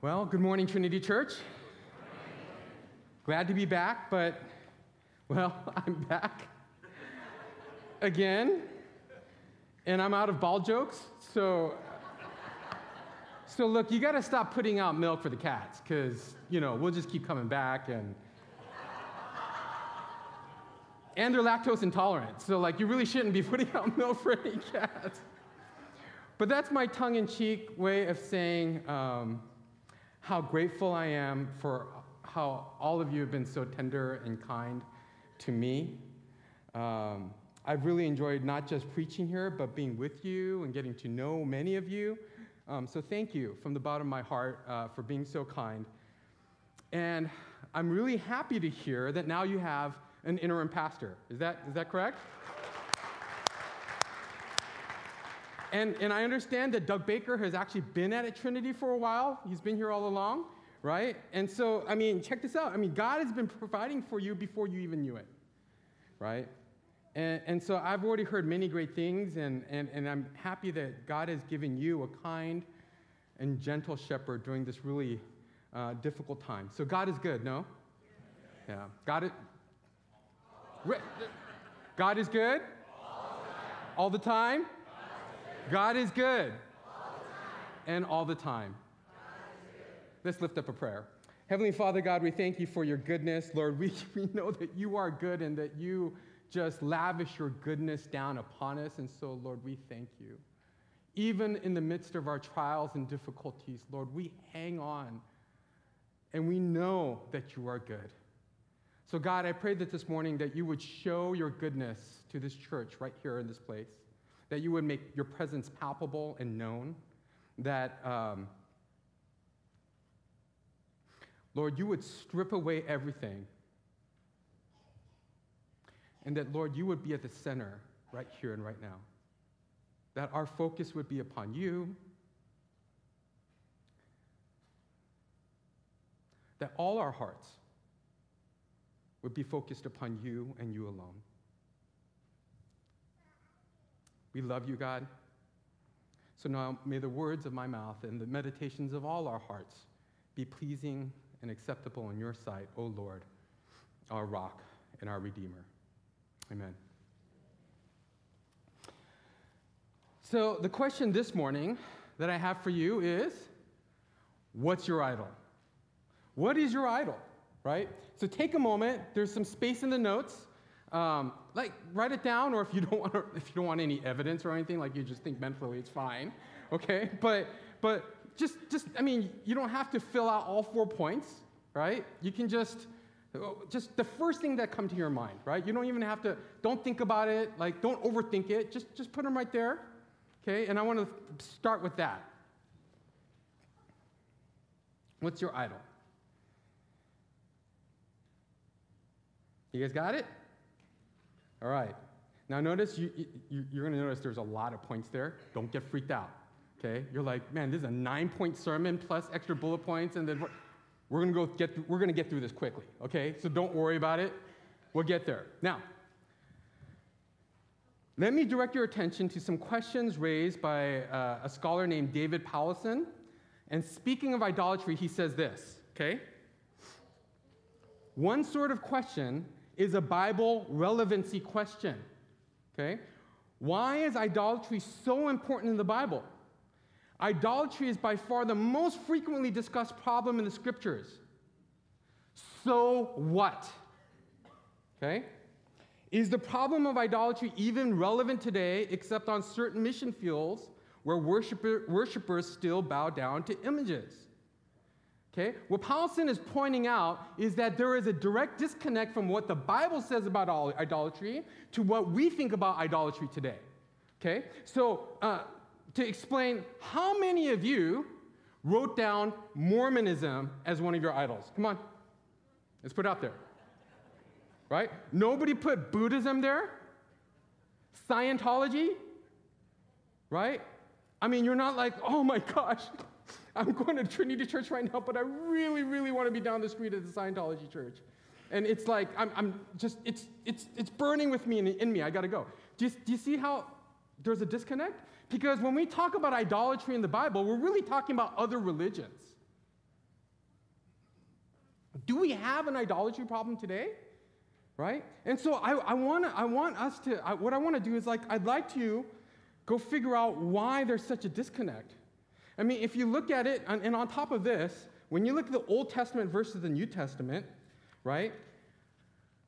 Well, good morning, Trinity Church. Glad to be back, but, well, I'm back again, and I'm out of ball jokes, so. So, look, you gotta stop putting out milk for the cats, because, you know, we'll just keep coming back and. And they're lactose intolerant, so, like, you really shouldn't be putting out milk for any cats. But that's my tongue in cheek way of saying, um, how grateful I am for how all of you have been so tender and kind to me. Um, I've really enjoyed not just preaching here, but being with you and getting to know many of you. Um, so thank you from the bottom of my heart uh, for being so kind. And I'm really happy to hear that now you have an interim pastor. Is that, is that correct? And, and I understand that Doug Baker has actually been at Trinity for a while. He's been here all along, right? And so, I mean, check this out. I mean, God has been providing for you before you even knew it, right? And, and so I've already heard many great things, and, and, and I'm happy that God has given you a kind and gentle shepherd during this really uh, difficult time. So God is good, no? Yeah. God is, God is good? All the time? God is good. And all the time. Let's lift up a prayer. Heavenly Father, God, we thank you for your goodness. Lord, we, we know that you are good and that you just lavish your goodness down upon us. And so, Lord, we thank you. Even in the midst of our trials and difficulties, Lord, we hang on and we know that you are good. So, God, I pray that this morning that you would show your goodness to this church right here in this place that you would make your presence palpable and known, that, um, Lord, you would strip away everything, and that, Lord, you would be at the center right here and right now, that our focus would be upon you. That all our hearts would be focused upon you and you alone. We love you, God. So now may the words of my mouth and the meditations of all our hearts be pleasing and acceptable in your sight, O Lord, our rock and our Redeemer. Amen. So, the question this morning that I have for you is what's your idol? What is your idol, right? So, take a moment. There's some space in the notes. Um, like write it down, or if you don't want to, if you don't want any evidence or anything, like you just think mentally, it's fine, okay? But but just just I mean, you don't have to fill out all four points, right? You can just just the first thing that come to your mind, right? You don't even have to. Don't think about it. Like don't overthink it. Just just put them right there, okay? And I want to start with that. What's your idol? You guys got it? All right. Now, notice you, you, you're going to notice there's a lot of points there. Don't get freaked out. Okay? You're like, man, this is a nine point sermon plus extra bullet points, and then we're, going to go get through, we're going to get through this quickly. Okay? So don't worry about it. We'll get there. Now, let me direct your attention to some questions raised by uh, a scholar named David Powlison. And speaking of idolatry, he says this, okay? One sort of question is a Bible relevancy question. Okay? Why is idolatry so important in the Bible? Idolatry is by far the most frequently discussed problem in the scriptures. So what? Okay? Is the problem of idolatry even relevant today, except on certain mission fields where worshiper, worshipers still bow down to images? Okay? What Powlison is pointing out is that there is a direct disconnect from what the Bible says about idolatry to what we think about idolatry today. Okay? So, uh, to explain, how many of you wrote down Mormonism as one of your idols? Come on. Let's put it out there. Right? Nobody put Buddhism there? Scientology? Right? I mean, you're not like, oh my gosh, I'm going to Trinity Church right now, but I really, really want to be down the street at the Scientology church. And it's like, I'm, I'm just, it's, it's, it's burning with me in, in me. I got to go. Do you, do you see how there's a disconnect? Because when we talk about idolatry in the Bible, we're really talking about other religions. Do we have an idolatry problem today? Right? And so I, I, wanna, I want us to, I, what I want to do is like, I'd like to go figure out why there's such a disconnect. I mean, if you look at it, and, on top of this, when you look at the Old Testament versus the New Testament, right?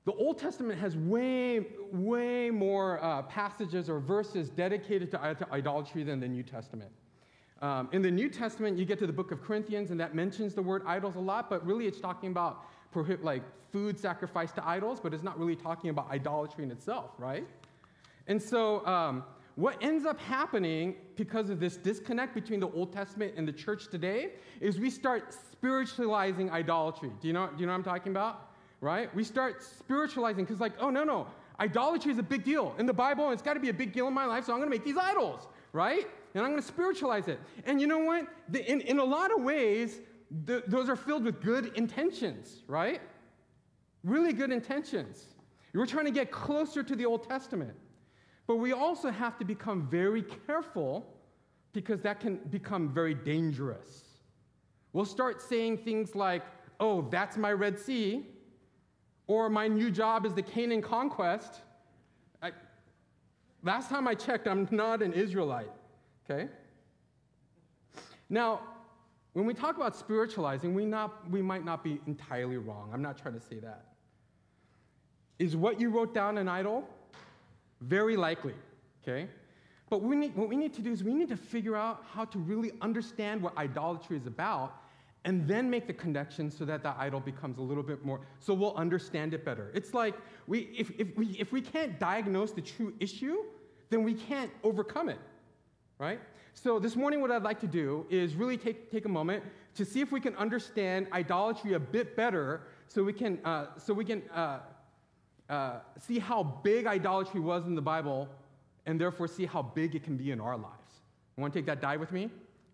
The Old Testament has way, way more uh, passages or verses dedicated to, to, idolatry than the New Testament. Um, in the New Testament, you get to the book of Corinthians, and that mentions the word idols a lot, but really it's talking about prohibit, like food sacrificed to idols, but it's not really talking about idolatry in itself, right? And so, um, what ends up happening because of this disconnect between the Old Testament and the church today is we start spiritualizing idolatry. Do you know, do you know what I'm talking about? Right? We start spiritualizing because, like, oh, no, no, idolatry is a big deal in the Bible, and it's got to be a big deal in my life, so I'm going to make these idols, right? And I'm going to spiritualize it. And you know what? The, in, in a lot of ways, the, those are filled with good intentions, right? Really good intentions. We're trying to get closer to the Old Testament. But we also have to become very careful because that can become very dangerous. We'll start saying things like, oh, that's my Red Sea, or my new job is the Canaan conquest. I, last time I checked, I'm not an Israelite, okay? Now, when we talk about spiritualizing, we, not, we might not be entirely wrong. I'm not trying to say that. Is what you wrote down an idol? Very likely, okay? But we need, what we need to do is we need to figure out how to really understand what idolatry is about and then make the connection so that the idol becomes a little bit more, so we'll understand it better. It's like we, if, if, we, if we can't diagnose the true issue, then we can't overcome it, right? So this morning, what I'd like to do is really take, take a moment to see if we can understand idolatry a bit better so we can, uh, so we can uh, uh, see how big idolatry was in the Bible and therefore see how big it can be in our lives. You want to take that dive with me?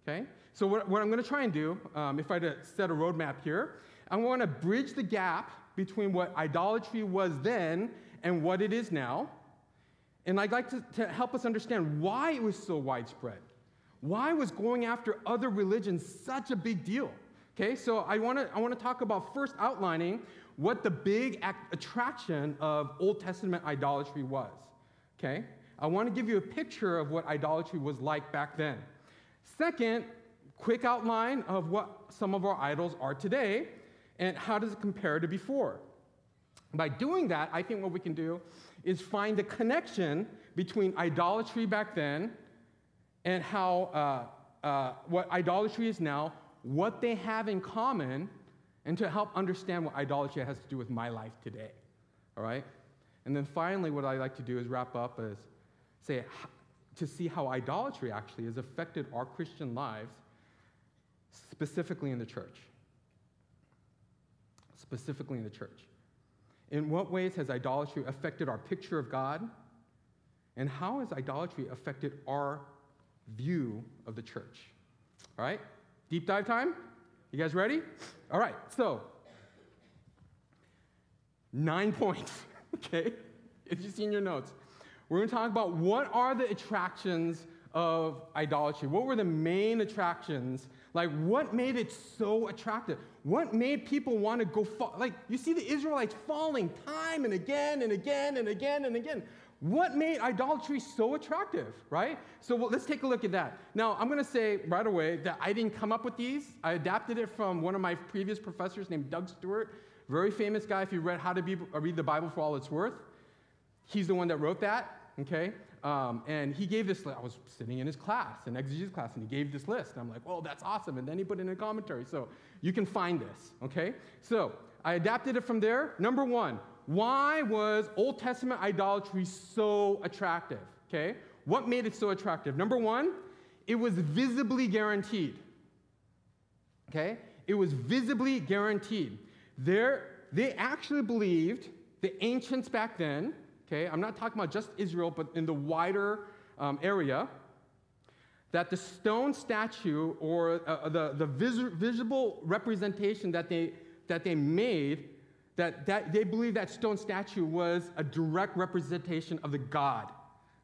Okay? So, what, what I'm going to try and do, um, if I had to set a roadmap here, I want to bridge the gap between what idolatry was then and what it is now. And I'd like to, to help us understand why it was so widespread. Why was going after other religions such a big deal? Okay, so I want to I want to talk about first outlining what the big attraction of Old Testament idolatry was. Okay? I want to give you a picture of what idolatry was like back then. Second, quick outline of what some of our idols are today and how does it compare to before. By doing that, I think what we can do is find the connection between idolatry back then and how uh, uh, what idolatry is now, what they have in common, and to help understand what idolatry has to do with my life today. All right? And then finally, what I like to do is wrap up as say to see how idolatry actually has affected our Christian lives, specifically in the church. Specifically in the church. In what ways has idolatry affected our picture of God? And how has idolatry affected our view of the church? All right? Deep dive time? You guys ready? All right, so nine points, okay? If you see in your notes, we're gonna talk about what are the attractions of idolatry? What were the main attractions? Like, what made it so attractive? What made people want to go fall? Like, you see the Israelites falling time and again and again and again and again. What made idolatry so attractive, right? So well, let's take a look at that. Now, I'm going to say right away that I didn't come up with these. I adapted it from one of my previous professors named Doug Stuart, very famous guy. If you read How to Be, uh, Read the Bible for All It's Worth, he's the one that wrote that, okay? Um, and he gave this, I was sitting in his class, an exegesis class, and he gave this list. And I'm like, well, that's awesome. And then he put in a commentary. So you can find this, okay? So I adapted it from there. Number one, why was Old Testament idolatry so attractive? Okay? What made it so attractive? Number one, it was visibly guaranteed. Okay? It was visibly guaranteed. There, they actually believed, the ancients back then, okay, I'm not talking about just Israel, but in the wider um, area, that the stone statue or uh, the, the vis- visible representation that they, that they made that, that they believe that stone statue was a direct representation of the God.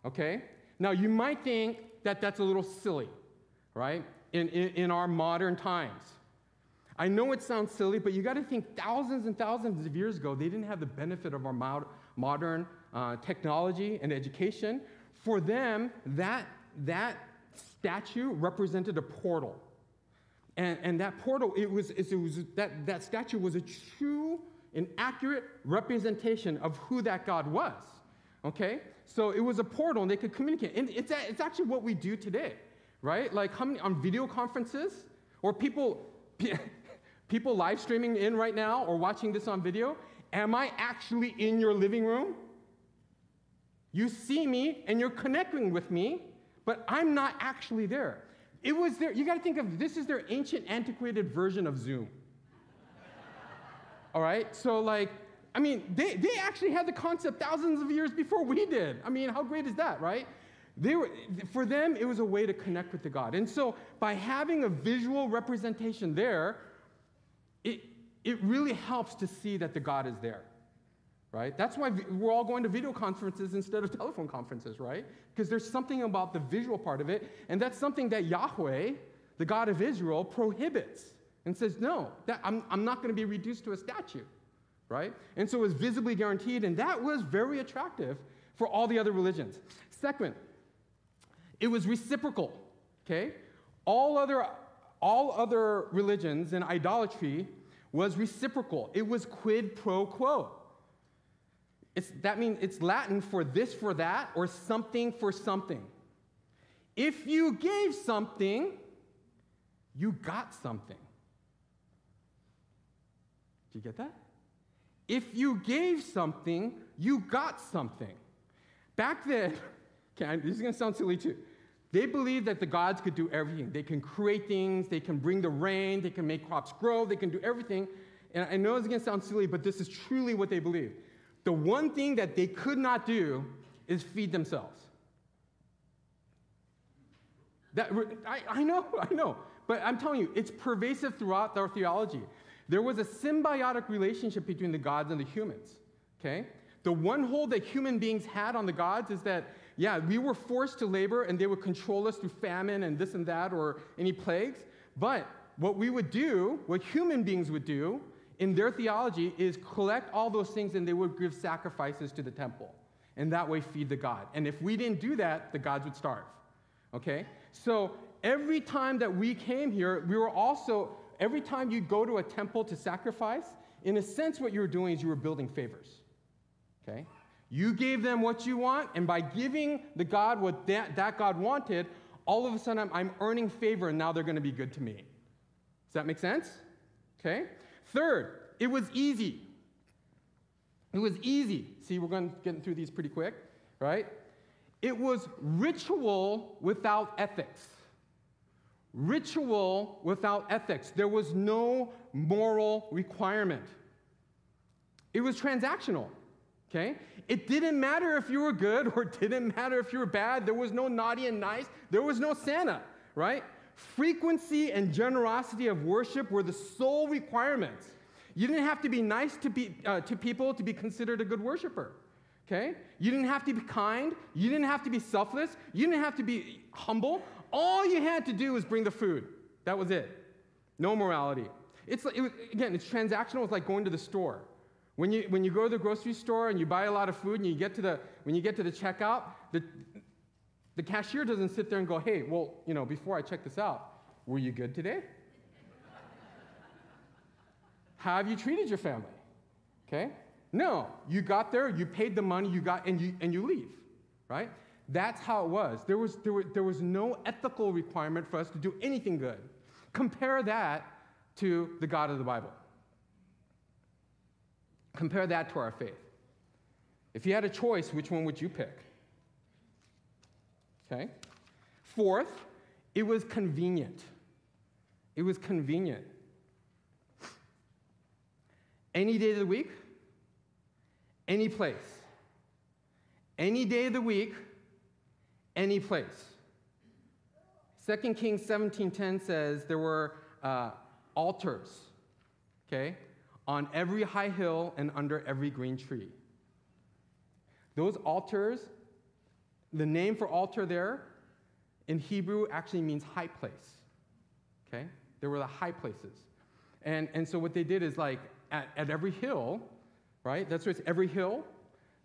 Okay? Now, you might think that that's a little silly, right? In, in, in our modern times. I know it sounds silly, but you got to think thousands and thousands of years ago, they didn't have the benefit of our mod- modern uh, technology and education. For them, that, that statue represented a portal. And, and that portal, it was, it was that, that statue was a true and accurate representation of who that God was. Okay? So it was a portal and they could communicate. And it's, it's actually what we do today, right? Like how many, on video conferences or people, people live streaming in right now or watching this on video. Am I actually in your living room? You see me and you're connecting with me, but I'm not actually there. It was there. You got to think of this is their ancient, antiquated version of Zoom. All right? So, like, I mean, they, they actually had the concept thousands of years before we did. I mean, how great is that, right? They were, for them, it was a way to connect with the God. And so, by having a visual representation there, it, it really helps to see that the God is there, right? That's why we're all going to video conferences instead of telephone conferences, right? Because there's something about the visual part of it, and that's something that Yahweh, the God of Israel, prohibits and says, no, that, I'm, I'm not going to be reduced to a statue, right? And so it was visibly guaranteed, and that was very attractive for all the other religions. Second, it was reciprocal, okay? All other, all other religions and idolatry was reciprocal. It was quid pro quo. It's, that means it's Latin for this for that or something for something. If you gave something, you got something. Do you get that? If you gave something, you got something. Back then, okay, this is going to sound silly too. They believed that the gods could do everything. They can create things, they can bring the rain, they can make crops grow, they can do everything. And I know it's going to sound silly, but this is truly what they believed. The one thing that they could not do is feed themselves. That, I, I know, I know. But I'm telling you, it's pervasive throughout their theology. There was a symbiotic relationship between the gods and the humans, okay? The one hold that human beings had on the gods is that, yeah, we were forced to labor and they would control us through famine and this and that or any plagues. But what we would do, what human beings would do in their theology, is collect all those things and they would give sacrifices to the temple and that way feed the god. And if we didn't do that, the gods would starve, okay? So every time that we came here, we were also every time you go to a temple to sacrifice, in a sense, what you were doing is you were building favors. Okay? You gave them what you want, and by giving the God what that, that God wanted, all of a sudden I'm, I'm earning favor, and now they're going to be good to me. Does that make sense? Okay? Third, it was easy. It was easy. See, we're going getting through these pretty quick, right? It was ritual without ethics ritual without ethics. There was no moral requirement. It was transactional, okay? It didn't matter if you were good or it didn't matter if you were bad. There was no naughty and nice. There was no Santa, right? Frequency and generosity of worship were the sole requirements. You didn't have to be nice to, be, uh, to people to be considered a good worshiper. Okay? You didn't have to be kind. You didn't have to be selfless. You didn't have to be humble. All you had to do was bring the food. That was it. No morality. It's it was, again, it's transactional. It's like going to the store. When you, when you go to the grocery store and you buy a lot of food and you get to the, when you get to the checkout, the, the cashier doesn't sit there and go, hey, well, you know, before I check this out, were you good today? How have you treated your family? Okay? No, you got there, you paid the money, you got, and you, and you leave, right? That's how it was. There was, there, were, there was no ethical requirement for us to do anything good. Compare that to the God of the Bible. Compare that to our faith. If you had a choice, which one would you pick? Okay? Fourth, it was convenient. It was convenient. Any day of the week, any place. Any day of the week, any place. 2 Kings 17:10 says there were uh, altars, okay, on every high hill and under every green tree. Those altars, the name for altar there in Hebrew actually means high place. Okay? There were the high places. And, and so what they did is like at, at every hill, right? That's what it's every hill,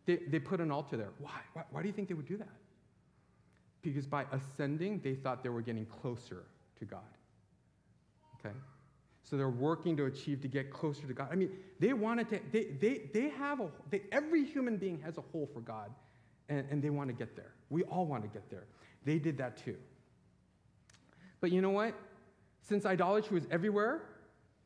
they, they put an altar there. Why? why? Why do you think they would do that? Because by ascending, they thought they were getting closer to God. Okay? So they're working to achieve to get closer to God. I mean, they wanted to, they, they, they have a, they, every human being has a hole for God, and, and they want to get there. We all want to get there. They did that too. But you know what? Since idolatry was everywhere,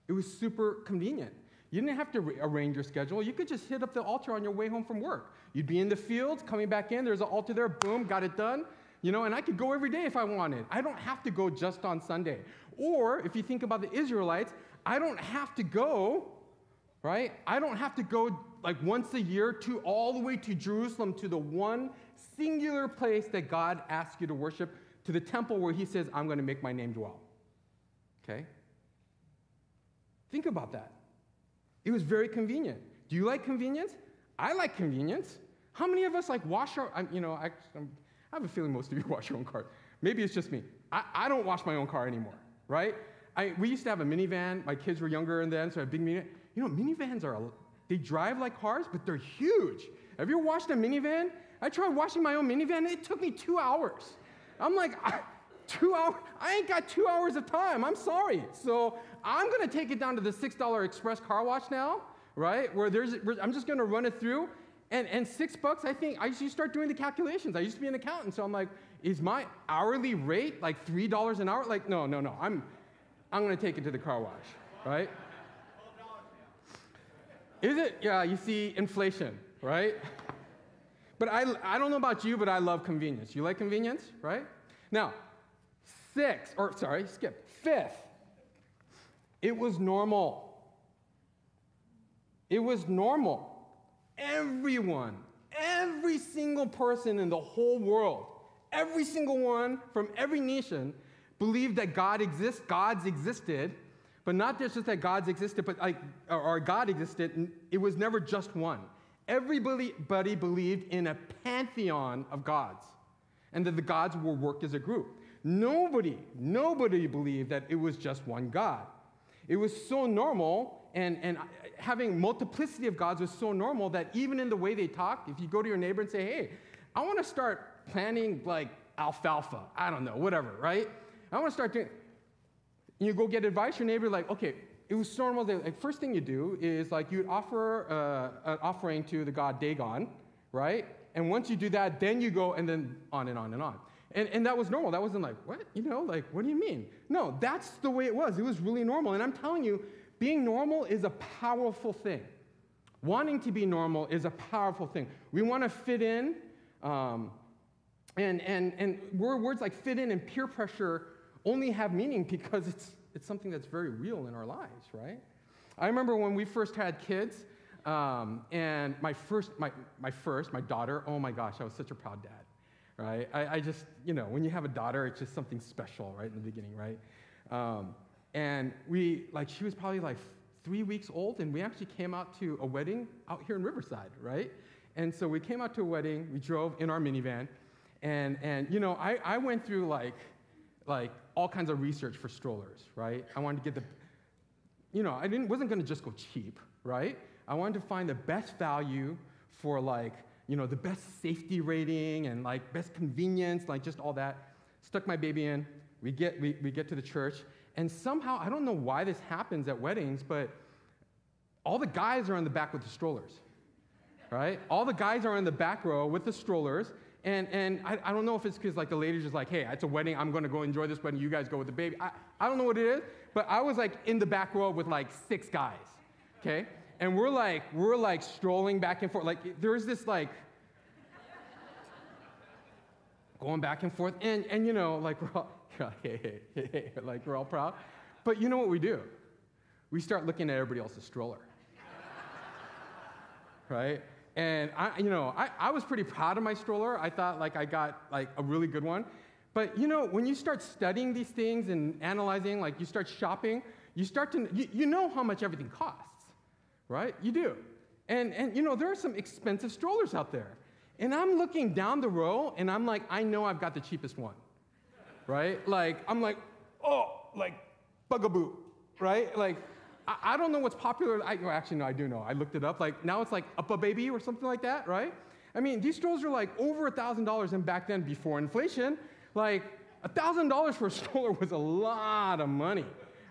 it was super convenient. You didn't have to re- arrange your schedule. You could just hit up the altar on your way home from work. You'd be in the fields, coming back in, there's an altar there, boom, got it done. You know, and I could go every day if I wanted. I don't have to go just on Sunday. Or if you think about the Israelites, I don't have to go, right? I don't have to go like once a year to all the way to Jerusalem to the one singular place that God asks you to worship, to the temple where He says, I'm going to make my name dwell. Okay? Think about that. It was very convenient. Do you like convenience? I like convenience. How many of us like wash our, you know, I, I'm, I have a feeling most of you wash your own car. Maybe it's just me. I, I don't wash my own car anymore, right? I, we used to have a minivan. My kids were younger and then, so I had a big minivan. You know, minivans are, they drive like cars, but they're huge. Have you ever washed a minivan? I tried washing my own minivan. It took me two hours. I'm like, two hours? I ain't got two hours of time. I'm sorry. So I'm going to take it down to the $6 express car wash now, right? Where there's, I'm just going to run it through. And, and six bucks, I think, I used to start doing the calculations. I used to be an accountant. So I'm like, is my hourly rate like $3 an hour? Like, no, no, no. I'm, I'm to take it to the car wash, right? Is it? Yeah, you see inflation, right? But I, I don't know about you, but I love convenience. You like convenience, right? Now, six, or sorry, skip, fifth, it was normal. It was normal. Everyone, every single person in the whole world, every single one from every nation believed that God exists, gods existed, but not just that gods existed, but like, or God existed, it was never just one. Everybody believed in a pantheon of gods and that the gods were worked as a group. Nobody, nobody believed that it was just one God. It was so normal, and, and having multiplicity of gods was so normal that even in the way they talk, if you go to your neighbor and say, hey, I want to start planting like alfalfa, I don't know, whatever, right? I want to start doing, you go get advice, your neighbor, like, okay, it was so normal that like, first thing you do is like you'd offer uh, an offering to the god Dagon, right? And once you do that, then you go and then on and on and on. And, and that was normal. That wasn't like, what? You know, like, what do you mean? No, that's the way it was. It was really normal. And I'm telling you, being normal is a powerful thing. Wanting to be normal is a powerful thing. We want to fit in, um, and, and, and words like fit in and peer pressure only have meaning because it's, it's something that's very real in our lives, right? I remember when we first had kids, um, and my first, my, my first, my daughter, oh my gosh, I was such a proud dad right? I, I, just, you know, when you have a daughter, it's just something special, right, in the beginning, right? Um, and we, like, she was probably like three weeks old, and we actually came out to a wedding out here in Riverside, right? And so we came out to a wedding, we drove in our minivan, and, and you know, I, I went through like, like all kinds of research for strollers, right? I wanted to get the, you know, I didn't, wasn't gonna just go cheap, right? I wanted to find the best value for like you know, the best safety rating and like best convenience, like just all that. Stuck my baby in. We get, we, we get to the church, and somehow, I don't know why this happens at weddings, but all the guys are in the back with the strollers, right? All the guys are in the back row with the strollers, and, and I, I don't know if it's because like the ladies just like, hey, it's a wedding, I'm gonna go enjoy this wedding, you guys go with the baby. I, I don't know what it is, but I was like in the back row with like six guys, okay? and we're like we're like strolling back and forth like there's this like going back and forth and and you know like we're all like we're all proud but you know what we do we start looking at everybody else's stroller right and i you know I, I was pretty proud of my stroller i thought like i got like a really good one but you know when you start studying these things and analyzing like you start shopping you start to you, you know how much everything costs right? You do. And, and you know, there are some expensive strollers out there. And I'm looking down the row and I'm like, I know I've got the cheapest one, right? Like, I'm like, oh, like, bugaboo, right? Like, I, I don't know what's popular. I, well, actually, no, I do know. I looked it up. Like now it's like UPPAbaby or something like that, right? I mean, these strollers are like over a thousand dollars, and back then, before inflation, like a thousand dollars for a stroller was a lot of money,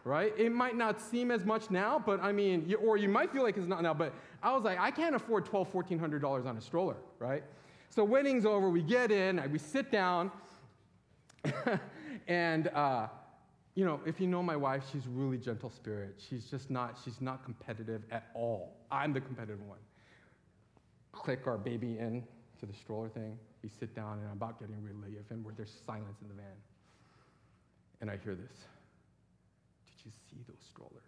right? It might not seem as much now, but I mean, you, or you might feel like it's not now. But I was like, I can't afford twelve, fourteen hundred dollars on a stroller, right? So wedding's over, we get in, we sit down, and. Uh, you know, if you know my wife, she's really gentle spirit. She's just not, she's not competitive at all. I'm the competitive one. Click our baby in to the stroller thing. We sit down and I'm about getting relief and where there's silence in the van. And I hear this. Did you see those strollers?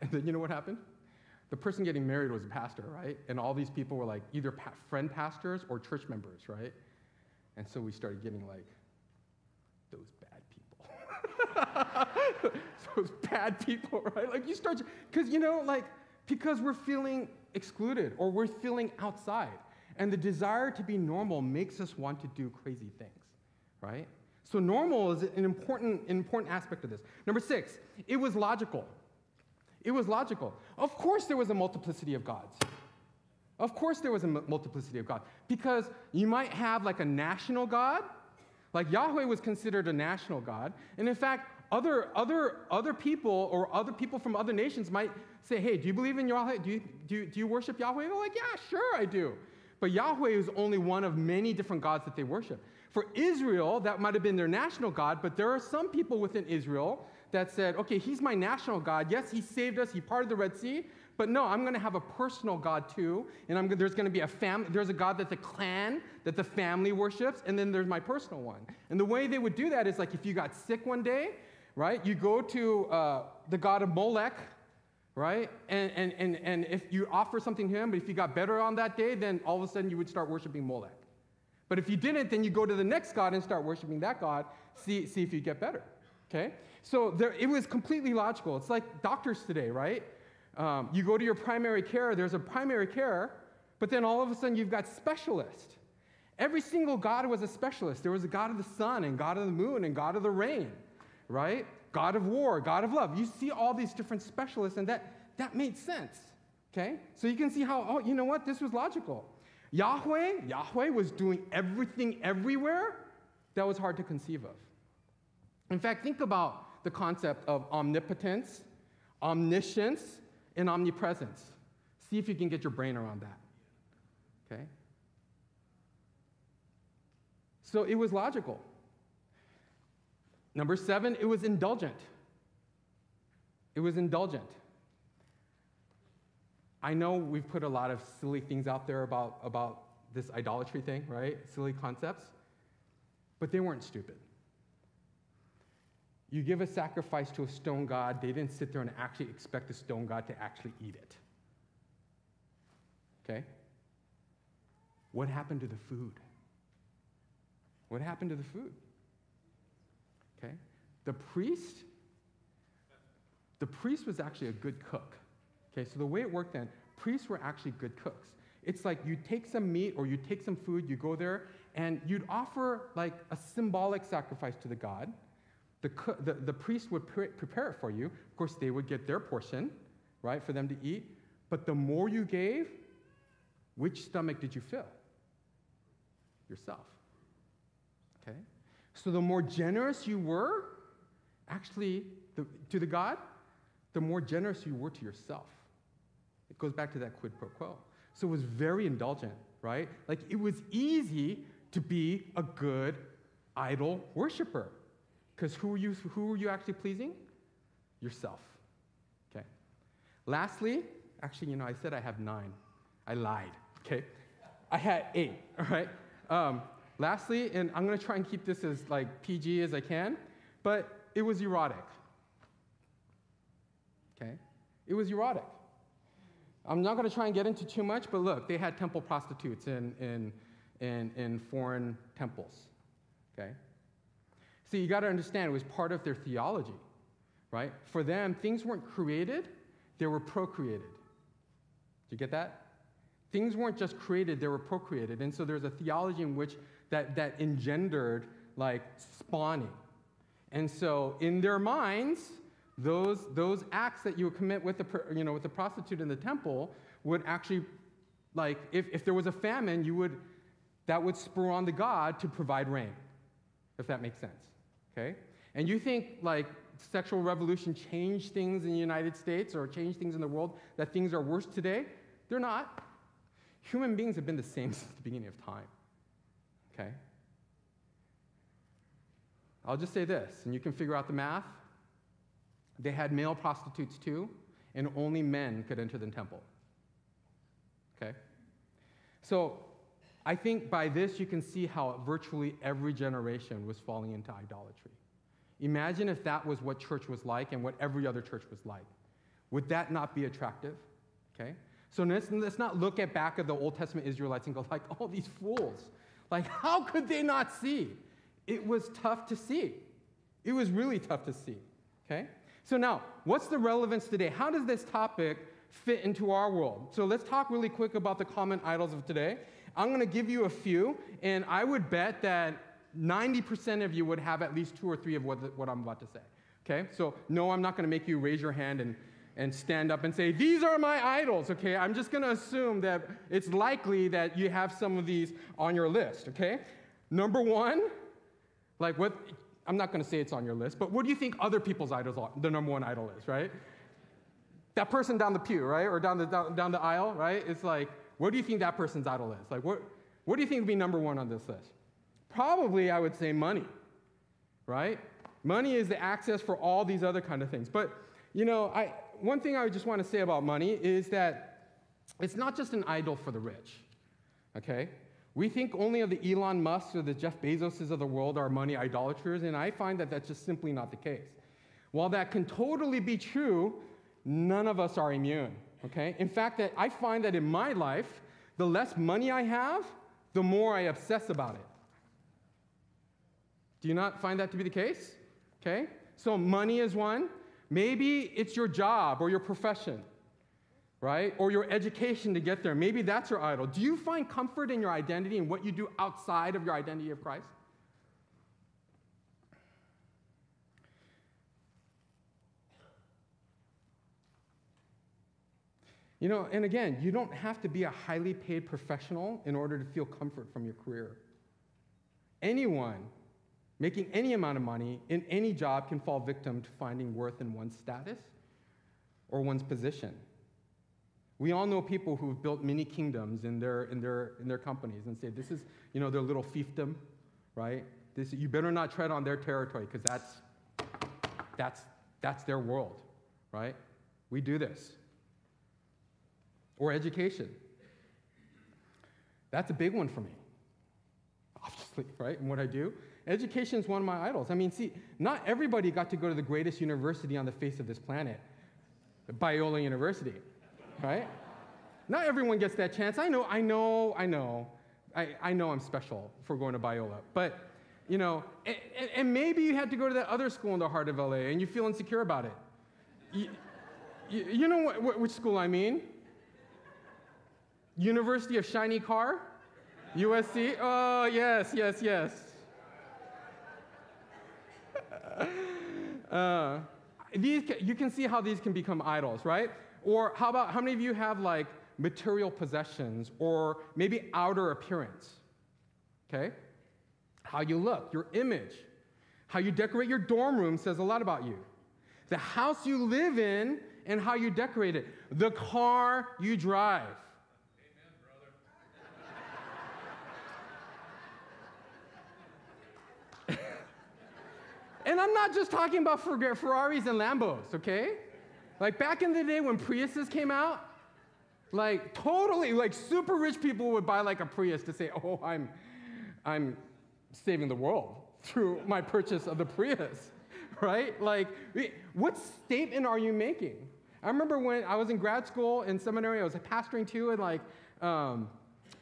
and then you know what happened? the person getting married was a pastor, right? And all these people were like either pa- friend pastors or church members, right? And so we started getting like, those bad people. those bad people, right? Like you start, because you know, like, because we're feeling excluded or we're feeling outside. And the desire to be normal makes us want to do crazy things, right? So normal is an important, important aspect of this. Number six, it was logical. It was logical. Of course, there was a multiplicity of gods. Of course, there was a multiplicity of gods. Because you might have like a national God, like Yahweh was considered a national God. And in fact, other, other, other people or other people from other nations might say, hey, do you believe in Yahweh? Do you, do you, do you worship Yahweh? They're like, yeah, sure, I do. But Yahweh is only one of many different gods that they worship. For Israel, that might have been their national God, but there are some people within Israel that said, okay, he's my national God. Yes, he saved us, he parted the Red Sea, but no, I'm going to have a personal God too. And I'm, there's going to be a family, there's a God that the clan, that the family worships, and then there's my personal one. And the way they would do that is like if you got sick one day, right, you go to uh, the God of Molech, right? And, and, and, and if you offer something to him, but if you got better on that day, then all of a sudden you would start worshiping Molech. But if you didn't, then you go to the next God and start worshiping that God, see, see if you get better. Okay? So there, it was completely logical. It's like doctors today, right? Um, you go to your primary care, there's a primary care, but then all of a sudden you've got specialists. Every single God was a specialist. There was a God of the sun, and God of the moon, and God of the rain, right? God of war, God of love. You see all these different specialists, and that, that made sense. Okay? So you can see how, oh, you know what? This was logical. Yahweh, Yahweh was doing everything everywhere that was hard to conceive of. In fact, think about the concept of omnipotence, omniscience, and omnipresence. See if you can get your brain around that. Okay? So it was logical. Number seven, it was indulgent. It was indulgent. I know we've put a lot of silly things out there about, about this idolatry thing, right? Silly concepts. But they weren't stupid. You give a sacrifice to a stone god, they didn't sit there and actually expect the stone god to actually eat it. Okay? What happened to the food? What happened to the food? Okay? The priest, the priest was actually a good cook. Okay, so the way it worked then, priests were actually good cooks. It's like you take some meat or you take some food, you go there, and you'd offer like a symbolic sacrifice to the god the, the, the priest would pre- prepare it for you. Of course, they would get their portion, right, for them to eat. But the more you gave, which stomach did you fill? Yourself. Okay? So the more generous you were, actually, the, to the God, the more generous you were to yourself. It goes back to that quid pro quo. So it was very indulgent, right? Like it was easy to be a good idol worshiper. Because who, are you, who are you actually pleasing? Yourself. Okay. Lastly, actually, you know, I said I have nine. I lied. Okay. I had eight. All right. Um, lastly, and I'm going to try and keep this as like PG as I can, but it was erotic. Okay. It was erotic. I'm not going to try and get into too much, but look, they had temple prostitutes in, in, in, in foreign temples. Okay? See, you got to understand, it was part of their theology, right? For them, things weren't created, they were procreated. Do you get that? Things weren't just created, they were procreated. And so there's a theology in which that, that engendered like spawning. And so in their minds, those, those acts that you would commit with the, you know, with the prostitute in the temple would actually, like, if, if there was a famine, you would, that would spur on the god to provide rain, if that makes sense, okay? And you think, like, sexual revolution changed things in the United States or changed things in the world, that things are worse today? They're not. Human beings have been the same since the beginning of time, okay? I'll just say this, and you can figure out the math. They had male prostitutes too, and only men could enter the temple. Okay? So I think by this you can see how virtually every generation was falling into idolatry. Imagine if that was what church was like and what every other church was like. Would that not be attractive? Okay? So let's, let's not look at back of the Old Testament Israelites and go like, oh, these fools. Like, how could they not see? It was tough to see. It was really tough to see. Okay? So now, what's the relevance today? How does this topic fit into our world? So let's talk really quick about the common idols of today. I'm going to give you a few, and I would bet that 90% of you would have at least two or three of what, what I'm about to say. Okay? So, no, I'm not going to make you raise your hand and, and stand up and say, These are my idols. Okay? I'm just going to assume that it's likely that you have some of these on your list. Okay? Number one, like what, I'm not going to say it's on your list, but what do you think other people's idols are, the number one idol is, right? That person down the pew, right? Or down the, down, down the aisle, right? It's like, what do you think that person's idol is? Like, what, what do you think would be number one on this list? Probably, I would say money, right? Money is the access for all these other kind of things. But, you know, I, one thing I just want to say about money is that it's not just an idol for the rich, okay? We think only of the Elon Musks or the Jeff Bezoses of the world are money idolaters, and I find that that's just simply not the case. While that can totally be true, none of us are immune, okay? In fact, that I find that in my life, the less money I have, the more I obsess about it. Do you not find that to be the case? Okay? So money is one. Maybe it's your job or your profession right? Or your education to get there. Maybe that's your idol. Do you find comfort in your identity and what you do outside of your identity of Christ? You know, and again, you don't have to be a highly paid professional in order to feel comfort from your career. Anyone making any amount of money in any job can fall victim to finding worth in one's status or one's position. We all know people who've built mini kingdoms in their, in their, in their companies and say, this is, you know, their little fiefdom, right? This, you better not tread on their territory because that's, that's, that's their world, right? We do this. Or education. That's a big one for me, obviously, right? And what I do. Education is one of my idols. I mean, see, not everybody got to go to the greatest university on the face of this planet, Biola University right? Not everyone gets that chance. I know, I know, I know. I, I know I'm special for going to Biola. But, you know, and, and, maybe you had to go to that other school in the heart of LA and you feel insecure about it. You, you, know what, which school I mean? University of Shiny Car? USC? Oh, yes, yes, yes. uh, these, you can see how these can become idols, right? Or how about how many of you have like material possessions or maybe outer appearance? Okay? How you look, your image, how you decorate your dorm room says a lot about you. The house you live in and how you decorate it, the car you drive. And I'm not just talking about Ferraris and Lambos, okay? Like back in the day when Priuses came out, like totally, like super rich people would buy like a Prius to say, oh, I'm, I'm saving the world through my purchase of the Prius, right? Like, what statement are you making? I remember when I was in grad school in seminary, I was pastoring too, and like, um,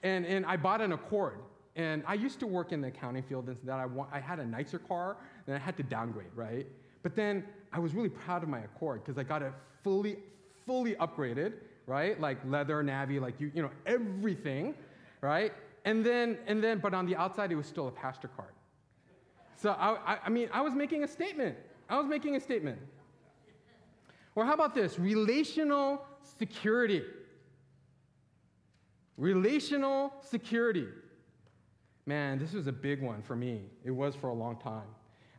and, and I bought an Accord. And I used to work in the accounting field, and that I, want, I had a nicer car, and I had to downgrade, right? But then I was really proud of my Accord because I got it fully, fully upgraded, right? Like leather, navy, like you, you know, everything, right? And then, and then, but on the outside, it was still a pastor card. So I, I, I mean, I was making a statement. I was making a statement. Or how about this? Relational security. Relational security. Man, this was a big one for me. It was for a long time.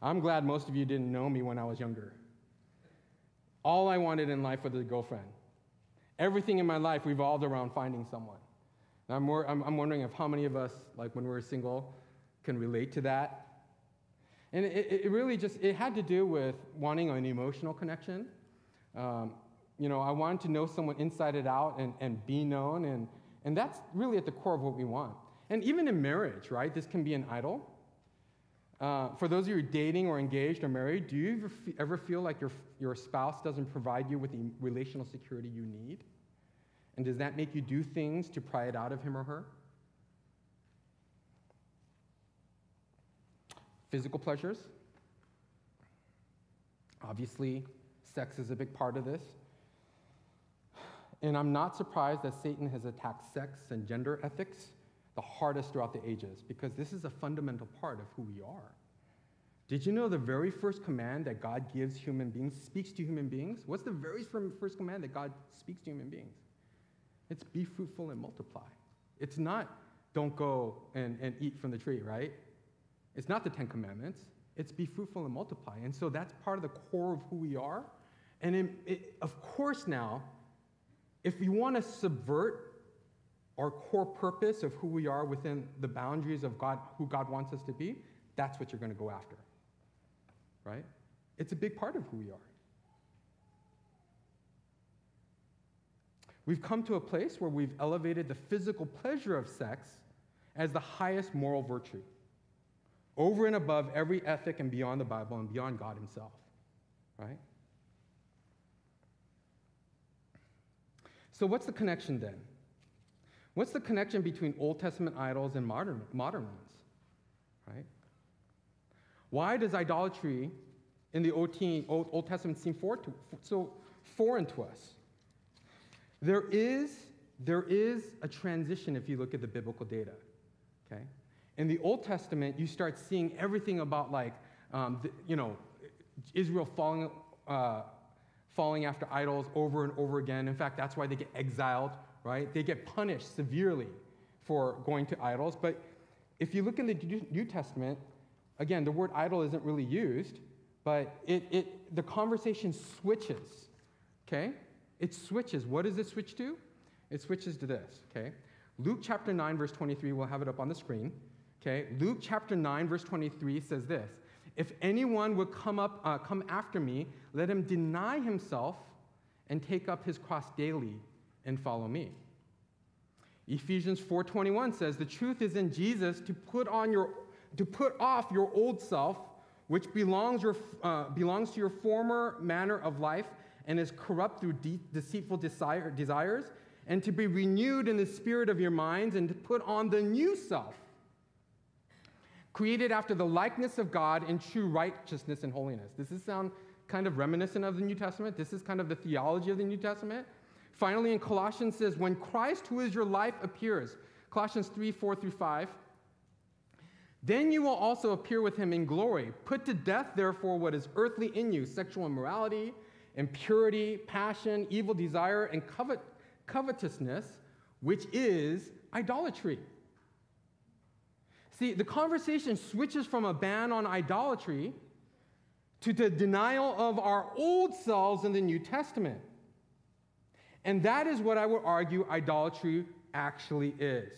I'm glad most of you didn't know me when I was younger. All I wanted in life was a girlfriend. Everything in my life revolved around finding someone. And I'm, more, I'm, I'm wondering if how many of us, like when we were single, can relate to that. And it, it really just, it had to do with wanting an emotional connection. Um, you know, I wanted to know someone inside and out and, and be known, and, and that's really at the core of what we want. And even in marriage, right, this can be an idol. Uh, for those of you dating or engaged or married, do you ever, ever feel like your, your spouse doesn't provide you with the relational security you need? And does that make you do things to pry it out of him or her? Physical pleasures. Obviously, sex is a big part of this. And I'm not surprised that Satan has attacked sex and gender ethics the hardest throughout the ages because this is a fundamental part of who we are. Did you know the very first command that God gives human beings, speaks to human beings? What's the very first command that God speaks to human beings? It's be fruitful and multiply. It's not don't go and, and eat from the tree, right? It's not the Ten Commandments. It's be fruitful and multiply. And so that's part of the core of who we are. And in, it, of course, now, if you want to subvert our core purpose of who we are within the boundaries of God, who God wants us to be, that's what you're going to go after. Right? It's a big part of who we are. We've come to a place where we've elevated the physical pleasure of sex as the highest moral virtue, over and above every ethic and beyond the Bible and beyond God Himself. Right? So, what's the connection then? What's the connection between Old Testament idols and modern, modern ones? Right? Why does idolatry in the Old, Testament seem so foreign to us? There is, there is a transition if you look at the biblical data. Okay? In the Old Testament, you start seeing everything about like, um, the, you know, Israel falling, uh, falling after idols over and over again. In fact, that's why they get exiled, right? They get punished severely for going to idols. But if you look in the New Testament, again, the word idol isn't really used, but it, it, the conversation switches, okay? It switches. What does it switch to? It switches to this, okay? Luke chapter 9, verse 23, we'll have it up on the screen. Okay, Luke chapter 9, verse 23 says this If anyone would come, up, uh, come after me, let him deny himself and take up his cross daily and follow me. Ephesians 4:21 says the truth is in Jesus to put on your to put off your old self which belongs, your, uh, belongs to your former manner of life and is corrupt through de- deceitful desire, desires, and to be renewed in the spirit of your minds, and to put on the new self, created after the likeness of God in true righteousness and holiness. Does this sound kind of reminiscent of the New Testament? This is kind of the theology of the New Testament. Finally, in Colossians says, when Christ, who is your life, appears, Colossians 3 4 through 5, then you will also appear with him in glory. Put to death, therefore, what is earthly in you sexual immorality impurity, passion, evil desire, and covet, covetousness, which is idolatry. See, the conversation switches from a ban on idolatry to the denial of our old selves in the New Testament. And that is what I would argue idolatry actually is.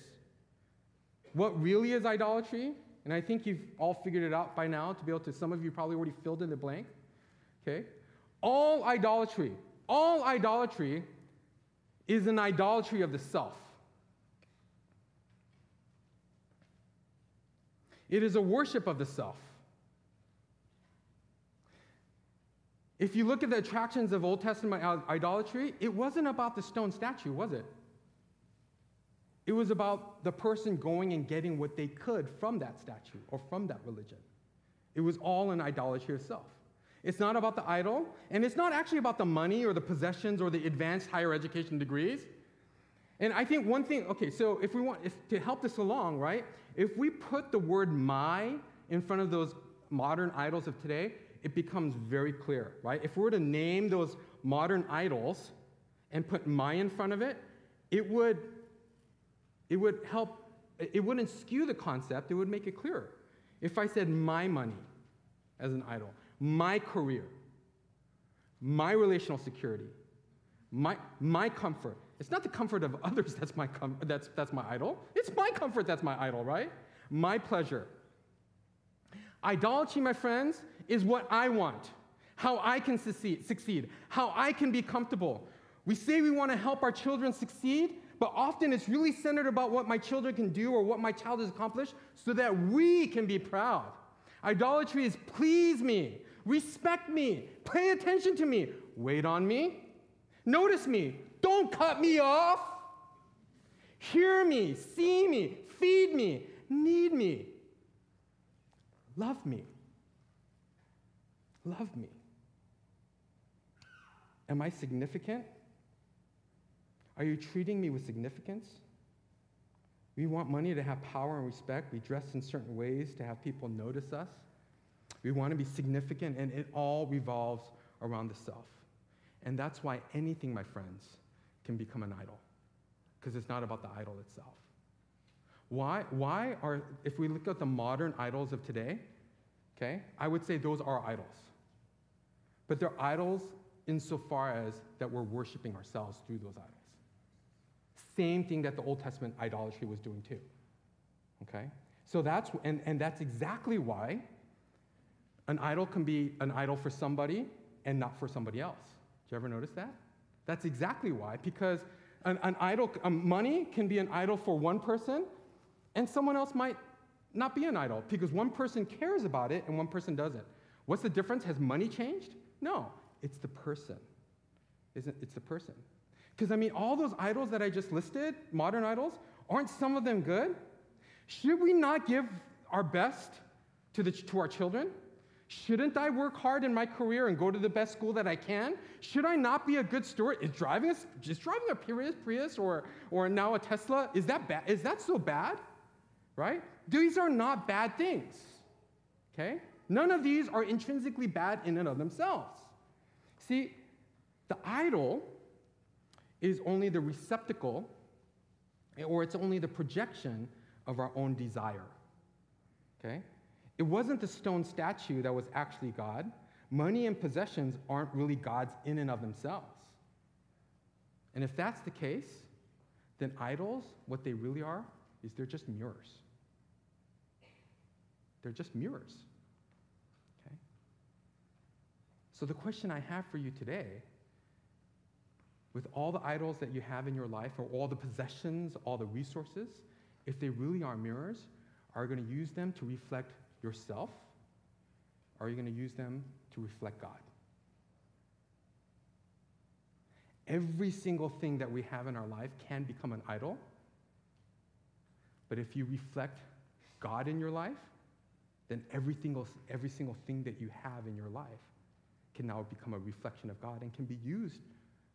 What really is idolatry? And I think you've all figured it out by now to be able to, some of you probably already filled in the blank. Okay? All idolatry, all idolatry is an idolatry of the self. It is a worship of the self. If you look at the attractions of Old Testament idolatry, it wasn't about the stone statue, was it? It was about the person going and getting what they could from that statue or from that religion. It was all an idolatry of self. It's not about the idol, and it's not actually about the money or the possessions or the advanced higher education degrees. And I think one thing, okay, so if we want, if, to help this along, right, if we put the word my in front of those modern idols of today, it becomes very clear, right? If we were to name those modern idols and put my in front of it, it would, it would help, it wouldn't skew the concept, it would make it clearer. If I said my money as an idol, my career, my relational security, my, my comfort, it's not the comfort of others that's my, com- that's, that's my idol. It's my comfort that's my idol, right? My pleasure. Idolatry, my friends, is what I want, how I can succeed, how I can be comfortable. We say we want to help our children succeed, but often it's really centered about what my children can do or what my child has accomplished so that we can be proud. Idolatry is please me, respect me, pay attention to me, wait on me, notice me, don't cut me off. Hear me, see me, feed me, need me, love me. Love me. Am I significant? Are you treating me with significance? We want money to have power and respect. We dress in certain ways to have people notice us. We want to be significant, and it all revolves around the self. And that's why anything, my friends, can become an idol, because it's not about the idol itself. Why, why are, if we look at the modern idols of today, okay, I would say those are idols. But they're idols insofar as that we're worshiping ourselves through those idols. Same thing that the Old Testament idolatry was doing too. Okay? So that's, and, and that's exactly why an idol can be an idol for somebody and not for somebody else. Did you ever notice that? That's exactly why, because an, an idol, money can be an idol for one person, and someone else might not be an idol because one person cares about it and one person doesn't. What's the difference? Has money changed? No, it's the person. Isn't it's the person? Because I mean, all those idols that I just listed, modern idols, aren't some of them good? Should we not give our best to, the, to our children? Shouldn't I work hard in my career and go to the best school that I can? Should I not be a good steward? Is driving a, just driving a Prius, Prius or, or now a Tesla, is that, bad? is that so bad? Right? These are not bad things. Okay? None of these are intrinsically bad in and of themselves. See, the idol is only the receptacle, or it's only the projection of our own desire. Okay? It wasn't the stone statue that was actually God. Money and possessions aren't really God's in and of themselves. And if that's the case, then idols, what they really are, is they're just mirrors. They're just mirrors. Okay? So the question I have for you today, with all the idols that you have in your life, or all the possessions, all the resources, if they really are mirrors, are you going to use them to reflect yourself? Or are you going to use them to reflect God? Every single thing that we have in our life can become an idol. But if you reflect God in your life, then every single, every single thing that you have in your life can now become a reflection of God and can be used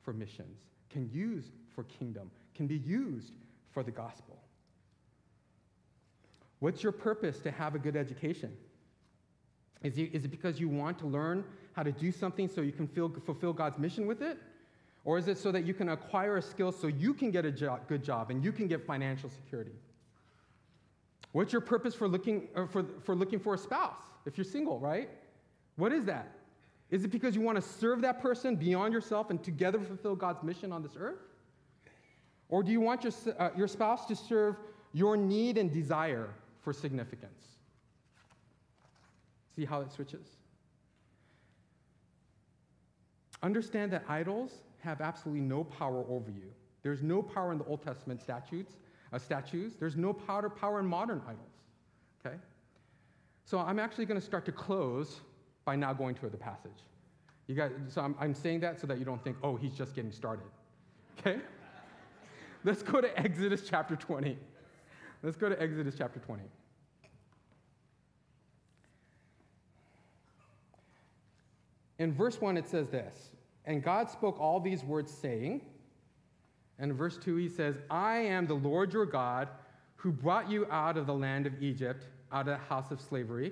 for missions, can use for kingdom, can be used for the gospel. What's your purpose to have a good education? Is it, is it because you want to learn how to do something so you can feel, fulfill God's mission with it? Or is it so that you can acquire a skill so you can get a job, good job and you can get financial security? What's your purpose for looking, uh, for, for looking for a spouse if you're single, right? What is that? Is it because you want to serve that person beyond yourself and together fulfill God's mission on this earth? Or do you want your, uh, your spouse to serve your need and desire for significance? See how it switches? Understand that idols have absolutely no power over you. There's no power in the Old Testament statutes uh, statues. There's no power, power in modern idols. Okay? So I'm actually going to start to close by now going to the passage. You guys, so I'm, I'm saying that so that you don't think, oh, he's just getting started. Okay? Let's go to Exodus chapter 20. Let's go to Exodus chapter 20. In verse 1, it says this And God spoke all these words, saying, And in verse 2, he says, I am the Lord your God who brought you out of the land of Egypt, out of the house of slavery.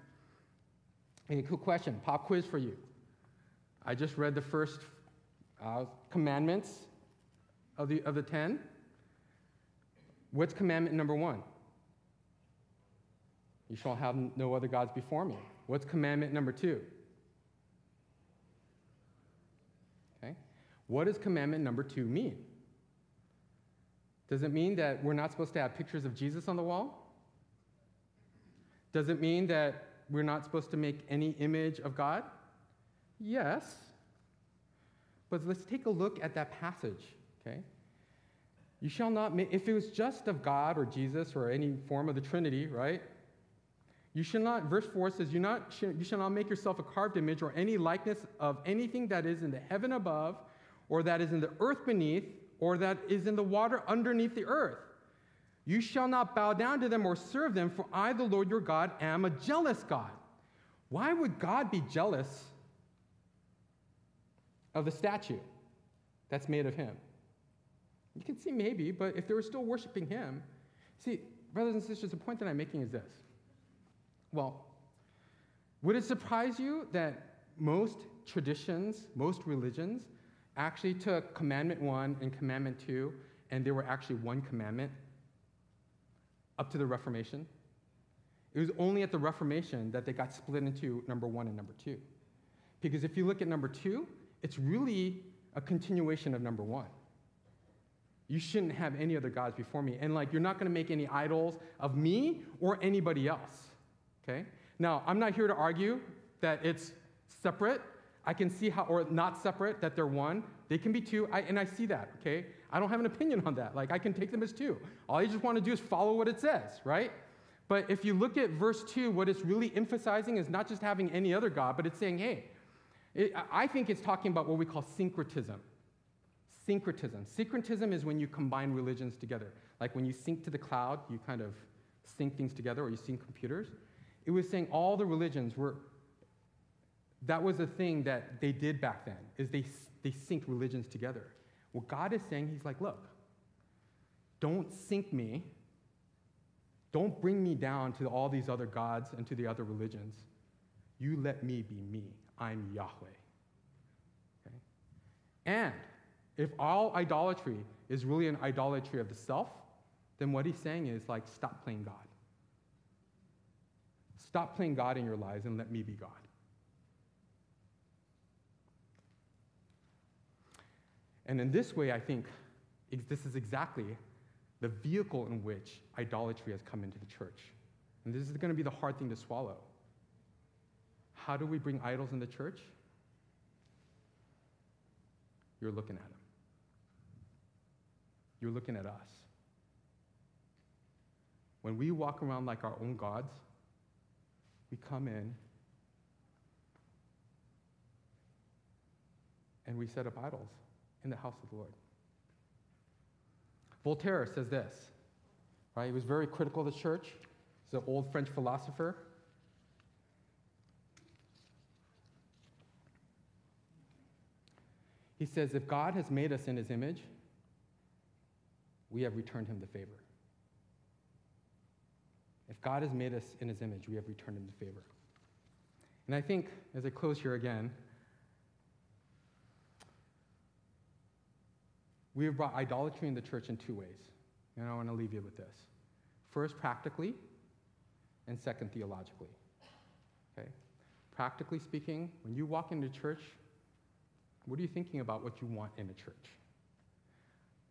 A cool question, pop quiz for you. I just read the first uh, commandments of the, of the ten. What's commandment number one? You shall have no other gods before me. What's commandment number two? Okay. What does commandment number two mean? Does it mean that we're not supposed to have pictures of Jesus on the wall? Does it mean that we're not supposed to make any image of God? Yes. But let's take a look at that passage, okay? You shall not make, if it was just of God or Jesus or any form of the Trinity, right? You shall not, verse 4 says, you, not, you shall not make yourself a carved image or any likeness of anything that is in the heaven above, or that is in the earth beneath, or that is in the water underneath the earth. You shall not bow down to them or serve them, for I, the Lord your God, am a jealous God. Why would God be jealous of the statue that's made of him? You can see maybe, but if they were still worshiping him, see, brothers and sisters, the point that I'm making is this well, would it surprise you that most traditions, most religions, actually took commandment one and commandment two, and they were actually one commandment up to the Reformation? It was only at the Reformation that they got split into number one and number two. Because if you look at number two, it's really a continuation of number one. You shouldn't have any other gods before me. And like, you're not going to make any idols of me or anybody else. Okay? Now, I'm not here to argue that it's separate. I can see how, or not separate, that they're one. They can be two, I, and I see that, okay? I don't have an opinion on that. Like, I can take them as two. All you just want to do is follow what it says, right? But if you look at verse 2, what it's really emphasizing is not just having any other God, but it's saying, hey, it, I think it's talking about what we call syncretism. Syncretism. Syncretism is when you combine religions together. Like when you sync to the cloud, you kind of sync things together, or you sync computers. It was saying all the religions were, that was a thing that they did back then, is they, they synced religions together. What God is saying, He's like, look, don't sync me. Don't bring me down to all these other gods and to the other religions. You let me be me. I'm Yahweh. Okay? And if all idolatry is really an idolatry of the self, then what he's saying is like, stop playing God. Stop playing God in your lives and let me be God. And in this way, I think this is exactly the vehicle in which idolatry has come into the church. And this is going to be the hard thing to swallow. How do we bring idols in the church? You're looking at them. You're looking at us. When we walk around like our own gods, we come in and we set up idols in the house of the Lord. Voltaire says this, right? He was very critical of the church. He's an old French philosopher. He says, if God has made us in his image, we have returned him the favor. If God has made us in his image, we have returned him the favor. And I think, as I close here again, we have brought idolatry in the church in two ways. And I want to leave you with this. First, practically, and second, theologically. Okay? Practically speaking, when you walk into church, what are you thinking about what you want in a church?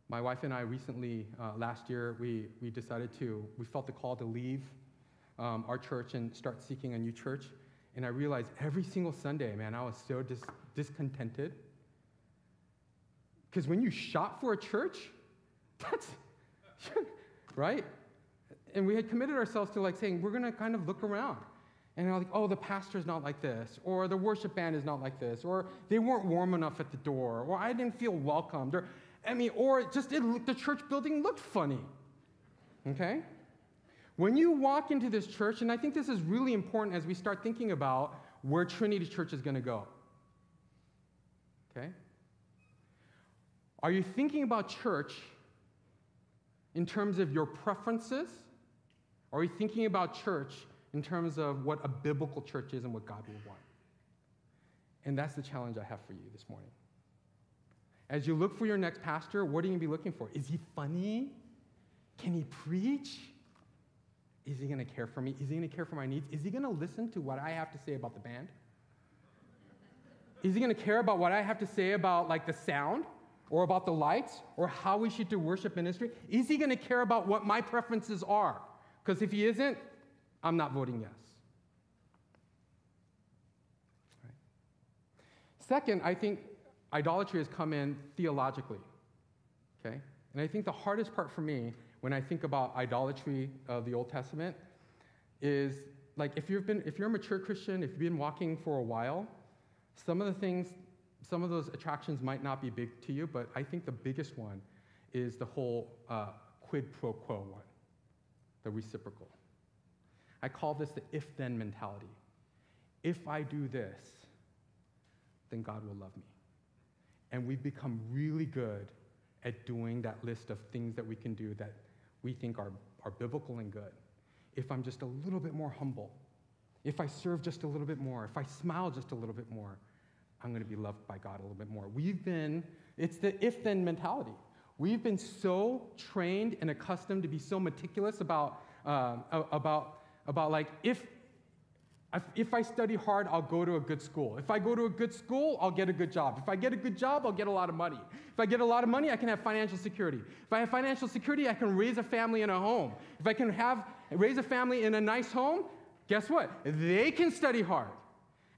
My wife and I recently, uh, last year, we, we decided to, we felt the call to leave um, our church and start seeking a new church. And I realized every single Sunday, man, I was so dis- discontented. Because when you shop for a church, that's, right? And we had committed ourselves to like saying, we're going to kind of look around. And like, oh, the pastor's not like this, or the worship band is not like this, or they weren't warm enough at the door, or I didn't feel welcomed, or I mean, or just it, the church building looked funny. Okay? When you walk into this church, and I think this is really important as we start thinking about where Trinity Church is going to go. Okay? Are you thinking about church in terms of your preferences? Or are you thinking about church in terms of what a biblical church is and what God will want? And that's the challenge I have for you this morning. As you look for your next pastor, what are you going to be looking for? Is he funny? Can he preach? Is he going to care for me? Is he going to care for my needs? Is he going to listen to what I have to say about the band? Is he going to care about what I have to say about like the sound or about the lights or how we should do worship ministry? Is he going to care about what my preferences are? Because if he isn't, I'm not voting yes. Right. Second, I think idolatry has come in theologically. Okay? And I think the hardest part for me when I think about idolatry of the Old Testament is like if you've been if you're a mature Christian, if you've been walking for a while, some of the things, some of those attractions might not be big to you, but I think the biggest one is the whole uh, quid pro quo one, the reciprocal. I call this the if then mentality. If I do this, then God will love me. And we've become really good at doing that list of things that we can do that we think are, are biblical and good. If I'm just a little bit more humble, if I serve just a little bit more, if I smile just a little bit more, I'm going to be loved by God a little bit more. We've been, it's the if then mentality. We've been so trained and accustomed to be so meticulous about, uh, about, about like, if, if I study hard, I'll go to a good school. If I go to a good school, I'll get a good job. If I get a good job, I'll get a lot of money. If I get a lot of money, I can have financial security. If I have financial security, I can raise a family in a home. If I can have raise a family in a nice home, guess what? They can study hard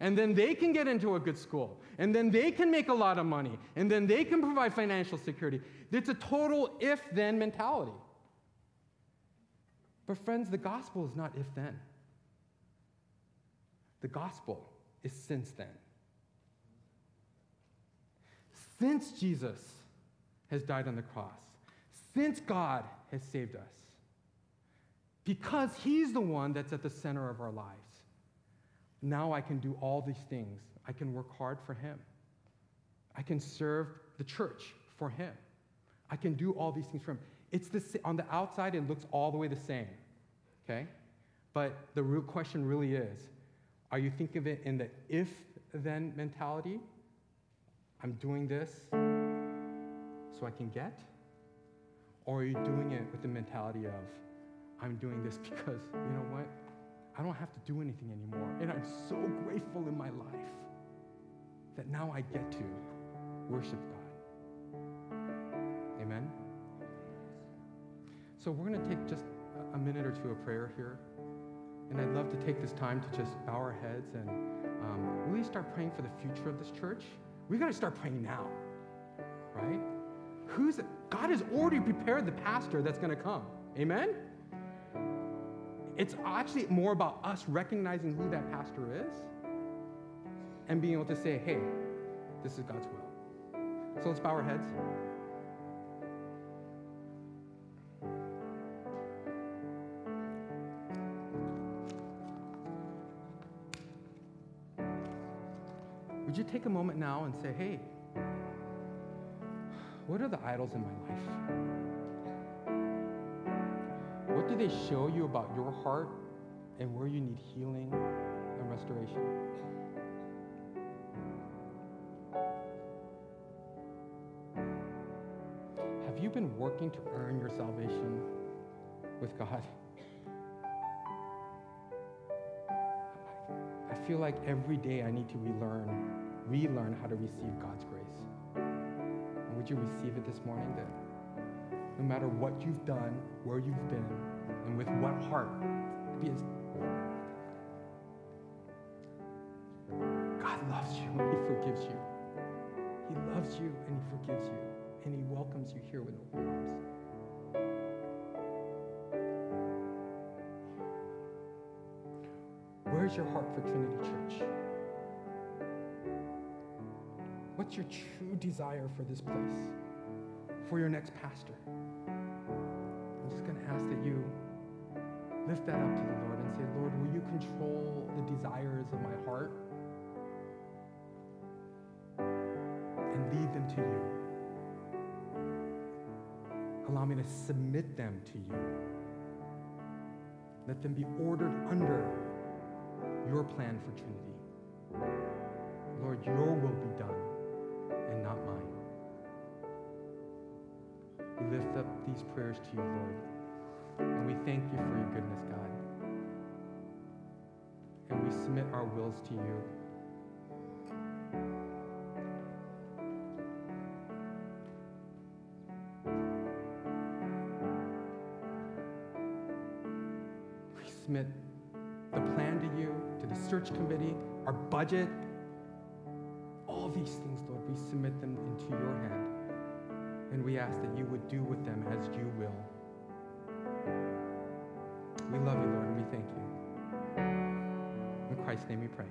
and then they can get into a good school, and then they can make a lot of money, and then they can provide financial security. It's a total if then mentality. But, friends, the gospel is not if then, the gospel is since then. Since Jesus has died on the cross, since God has saved us, because He's the one that's at the center of our lives now I can do all these things. I can work hard for Him. I can serve the church for Him. I can do all these things for Him. It's the, on the outside, it looks all the way the same, okay? But the real question really is are you thinking of it in the if then mentality? I'm doing this so I can get? Or are you doing it with the mentality of, I'm doing this because, you know what? I don't have to do anything anymore. And I'm so grateful in my life that now I get to worship God. Amen? So we're going to take just a minute or two of prayer here. And I'd love to take this time to just bow our heads and um, really start praying for the future of this church. We've got to start praying now, right? Who's God has already prepared the pastor that's going to come. Amen? It's actually more about us recognizing who that pastor is and being able to say, hey, this is God's will. So let's bow our heads. Would you take a moment now and say, hey, what are the idols in my life? What do they show you about your heart and where you need healing and restoration? Have you been working to earn your salvation with God? I feel like every day I need to relearn, relearn how to receive God's grace. And would you receive it this morning that no matter what you've done, where you've been, and with what heart. God loves you and He forgives you. He loves you and He forgives you, and He welcomes you here with open arms. Where's your heart for Trinity Church? What's your true desire for this place? For your next pastor? I'm just going to ask that you lift that up to the Lord and say, Lord, will you control the desires of my heart and lead them to you? Allow me to submit them to you. Let them be ordered under your plan for Trinity. Lord, your will be done and not mine. We lift up these prayers to you, Lord, and we thank you for your goodness, God. And we submit our wills to you. We submit the plan to you, to the search committee, our budget, all these things, Lord, we submit them into your hand. And we ask that you would do with them as you will. We love you, Lord, and we thank you. In Christ's name we pray.